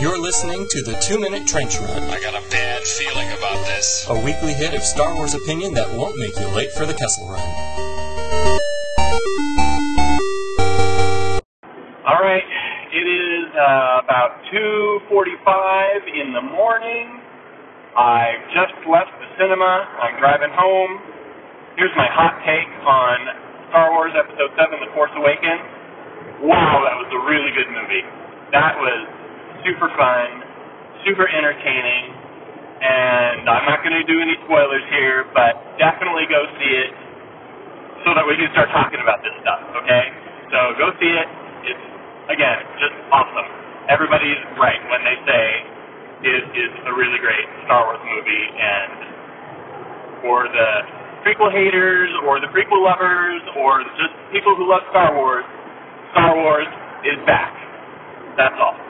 You're listening to the Two Minute Trench Run, I got a bad feeling about this. a weekly hit of Star Wars opinion that won't make you late for the Kessel Run. All right, it is uh, about 2:45 in the morning. I've just left the cinema. I'm driving home. Here's my hot take on Star Wars Episode 7: The Force Awakens. Wow, that was a really good movie. That was super fun, super entertaining, and I'm not going to do any spoilers here, but definitely go see it so that we can start talking about this stuff, okay? So go see it. It's, again, just awesome. Everybody's right when they say it is a really great Star Wars movie, and for the prequel haters, or the prequel lovers, or just people who love Star Wars, Star Wars is back. That's all.